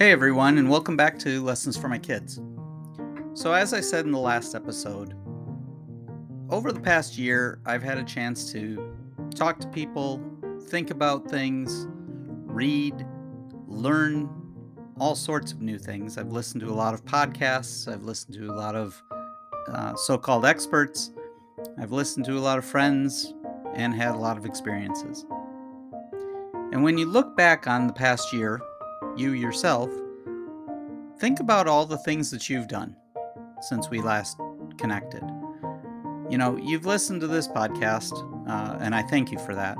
Hey everyone, and welcome back to Lessons for My Kids. So, as I said in the last episode, over the past year, I've had a chance to talk to people, think about things, read, learn all sorts of new things. I've listened to a lot of podcasts, I've listened to a lot of uh, so called experts, I've listened to a lot of friends, and had a lot of experiences. And when you look back on the past year, you yourself, think about all the things that you've done since we last connected. You know, you've listened to this podcast, uh, and I thank you for that.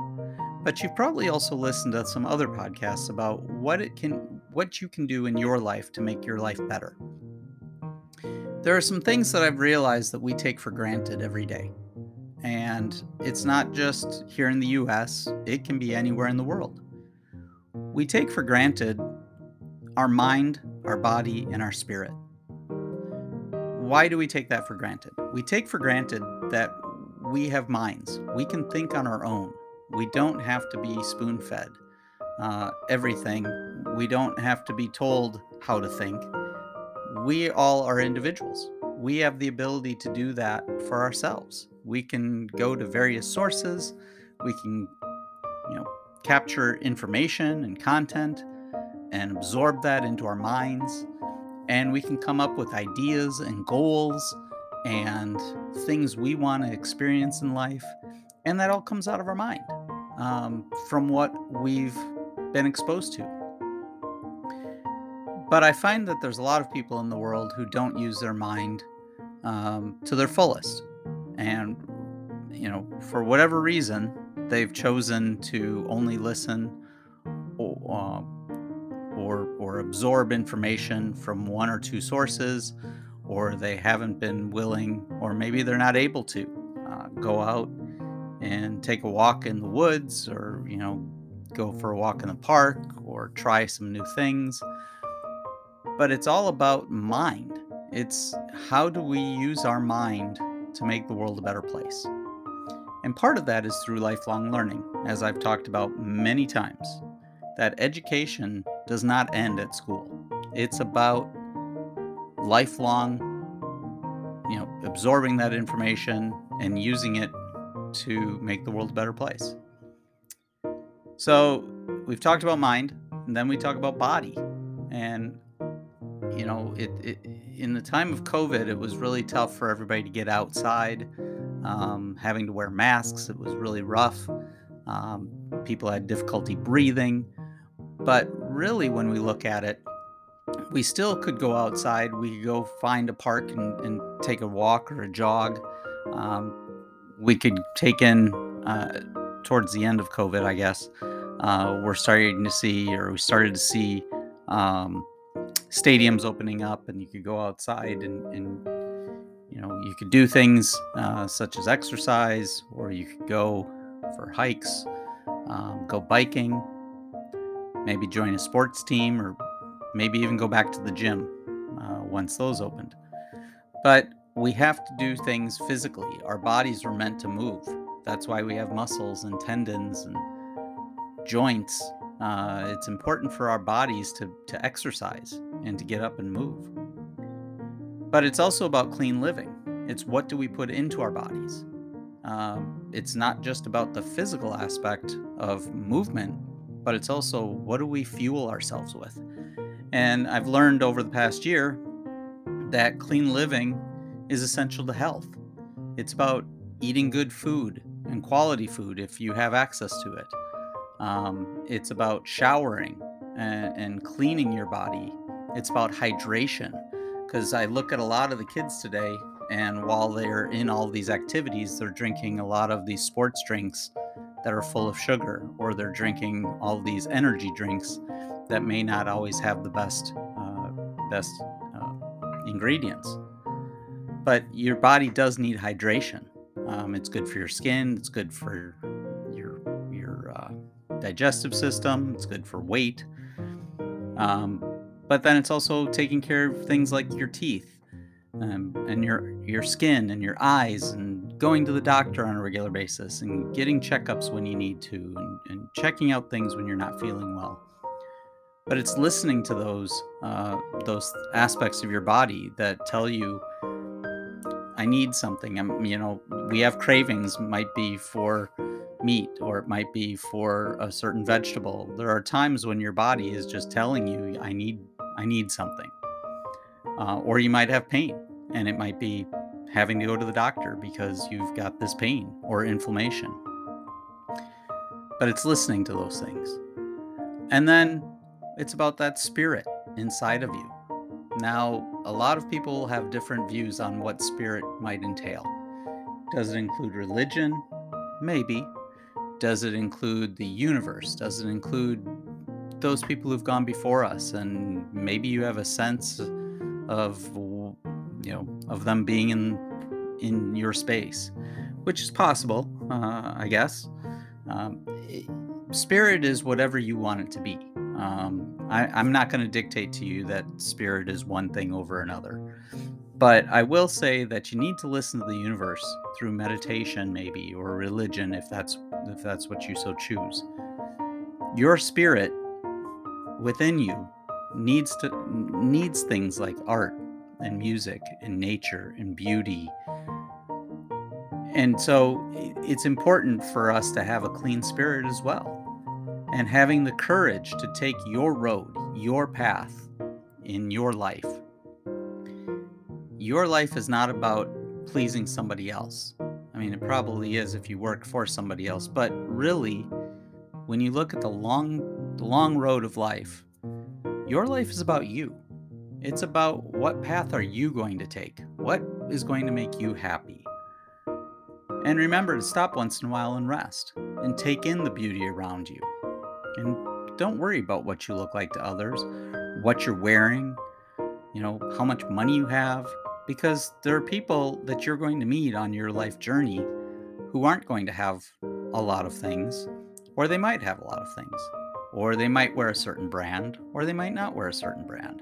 But you've probably also listened to some other podcasts about what it can, what you can do in your life to make your life better. There are some things that I've realized that we take for granted every day. And it's not just here in the US, it can be anywhere in the world. We take for granted our mind, our body, and our spirit. Why do we take that for granted? We take for granted that we have minds. We can think on our own. We don't have to be spoon fed uh, everything. We don't have to be told how to think. We all are individuals. We have the ability to do that for ourselves. We can go to various sources. We can, you know, capture information and content and absorb that into our minds. And we can come up with ideas and goals and things we want to experience in life. And that all comes out of our mind um, from what we've been exposed to. But I find that there's a lot of people in the world who don't use their mind um, to their fullest. And, you know, for whatever reason, they've chosen to only listen or, uh, or, or absorb information from one or two sources, or they haven't been willing, or maybe they're not able to uh, go out and take a walk in the woods, or you know, go for a walk in the park, or try some new things. But it's all about mind. It's how do we use our mind to make the world a better place? And part of that is through lifelong learning, as I've talked about many times. That education does not end at school. It's about lifelong, you know, absorbing that information and using it to make the world a better place. So, we've talked about mind, and then we talk about body. And you know, it, it in the time of COVID, it was really tough for everybody to get outside um, having to wear masks. It was really rough. Um, people had difficulty breathing. But really, when we look at it, we still could go outside. We could go find a park and, and take a walk or a jog. Um, we could take in, uh, towards the end of COVID, I guess, uh, we're starting to see, or we started to see um, stadiums opening up, and you could go outside and, and you know, you could do things uh, such as exercise, or you could go for hikes, um, go biking, maybe join a sports team, or maybe even go back to the gym uh, once those opened. But we have to do things physically. Our bodies are meant to move. That's why we have muscles and tendons and joints. Uh, it's important for our bodies to, to exercise and to get up and move. But it's also about clean living. It's what do we put into our bodies? Um, it's not just about the physical aspect of movement, but it's also what do we fuel ourselves with? And I've learned over the past year that clean living is essential to health. It's about eating good food and quality food if you have access to it. Um, it's about showering and, and cleaning your body. It's about hydration because I look at a lot of the kids today, and while they're in all these activities, they're drinking a lot of these sports drinks that are full of sugar, or they're drinking all these energy drinks that may not always have the best uh, best uh, ingredients. But your body does need hydration. Um, it's good for your skin. It's good for your your uh, digestive system. It's good for weight. Um, but then it's also taking care of things like your teeth um, and your your skin and your eyes and going to the doctor on a regular basis and getting checkups when you need to and, and checking out things when you're not feeling well but it's listening to those uh, those aspects of your body that tell you I need something. I'm, you know, we have cravings. Might be for meat, or it might be for a certain vegetable. There are times when your body is just telling you, "I need, I need something," uh, or you might have pain, and it might be having to go to the doctor because you've got this pain or inflammation. But it's listening to those things, and then it's about that spirit inside of you. Now, a lot of people have different views on what spirit might entail. Does it include religion? Maybe. Does it include the universe? Does it include those people who've gone before us and maybe you have a sense of you know of them being in in your space which is possible uh, i guess um, spirit is whatever you want it to be um, I, am not going to dictate to you that spirit is one thing over another. But I will say that you need to listen to the universe through meditation, maybe, or religion, if that's if that's what you so choose. Your spirit within you needs to needs things like art and music and nature and beauty. And so it's important for us to have a clean spirit as well and having the courage to take your road, your path in your life. Your life is not about pleasing somebody else. I mean, it probably is if you work for somebody else, but really, when you look at the long, the long road of life, your life is about you. It's about what path are you going to take? What is going to make you happy? And remember to stop once in a while and rest and take in the beauty around you. And don't worry about what you look like to others, what you're wearing, you know, how much money you have, because there are people that you're going to meet on your life journey who aren't going to have a lot of things, or they might have a lot of things, or they might wear a certain brand, or they might not wear a certain brand.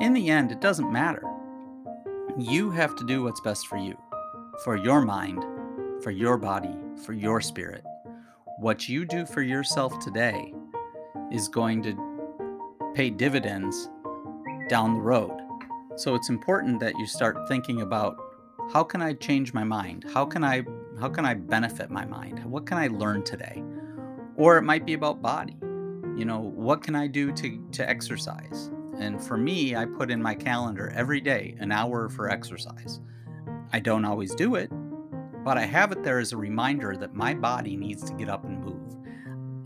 In the end, it doesn't matter. You have to do what's best for you, for your mind, for your body, for your spirit what you do for yourself today is going to pay dividends down the road. So it's important that you start thinking about how can I change my mind? How can I how can I benefit my mind? What can I learn today? Or it might be about body. You know, what can I do to to exercise? And for me, I put in my calendar every day an hour for exercise. I don't always do it, but I have it there as a reminder that my body needs to get up and move.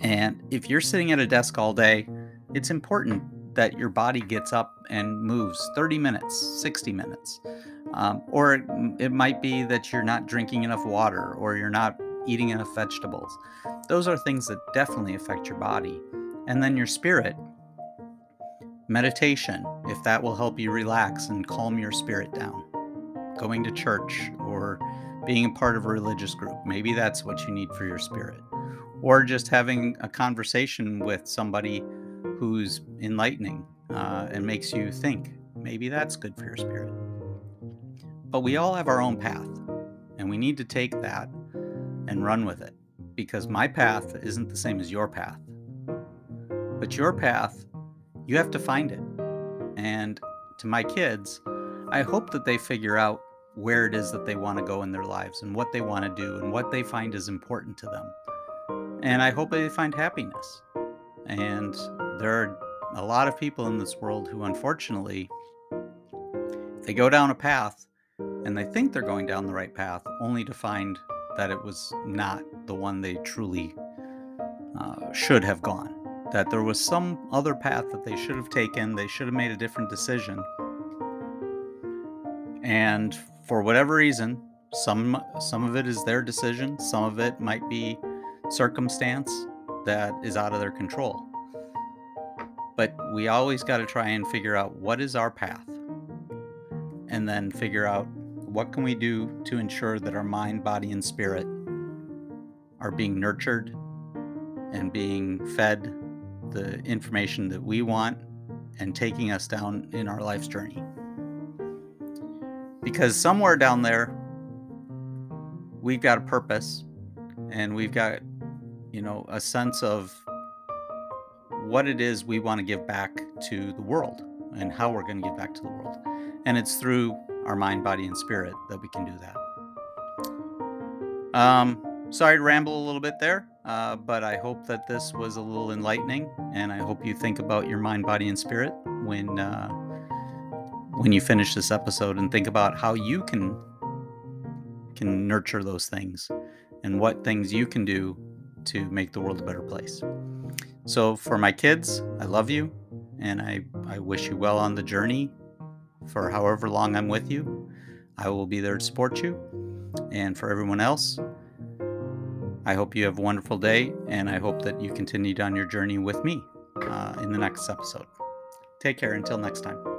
And if you're sitting at a desk all day, it's important that your body gets up and moves 30 minutes, 60 minutes. Um, or it, it might be that you're not drinking enough water or you're not eating enough vegetables. Those are things that definitely affect your body. And then your spirit, meditation, if that will help you relax and calm your spirit down, going to church or being a part of a religious group. Maybe that's what you need for your spirit. Or just having a conversation with somebody who's enlightening uh, and makes you think. Maybe that's good for your spirit. But we all have our own path, and we need to take that and run with it because my path isn't the same as your path. But your path, you have to find it. And to my kids, I hope that they figure out where it is that they want to go in their lives and what they want to do and what they find is important to them. And I hope they find happiness. And there are a lot of people in this world who, unfortunately, they go down a path and they think they're going down the right path only to find that it was not the one they truly uh, should have gone. That there was some other path that they should have taken, they should have made a different decision. And for whatever reason, some some of it is their decision, some of it might be circumstance that is out of their control. But we always got to try and figure out what is our path. And then figure out what can we do to ensure that our mind, body and spirit are being nurtured and being fed the information that we want and taking us down in our life's journey because somewhere down there we've got a purpose and we've got you know a sense of what it is we want to give back to the world and how we're going to give back to the world. And it's through our mind, body, and spirit that we can do that. Um, sorry to ramble a little bit there, uh, but I hope that this was a little enlightening, and I hope you think about your mind, body, and spirit when uh, when you finish this episode, and think about how you can can nurture those things and what things you can do to make the world a better place. So, for my kids, I love you and I, I wish you well on the journey for however long I'm with you. I will be there to support you. And for everyone else, I hope you have a wonderful day and I hope that you continue down your journey with me uh, in the next episode. Take care until next time.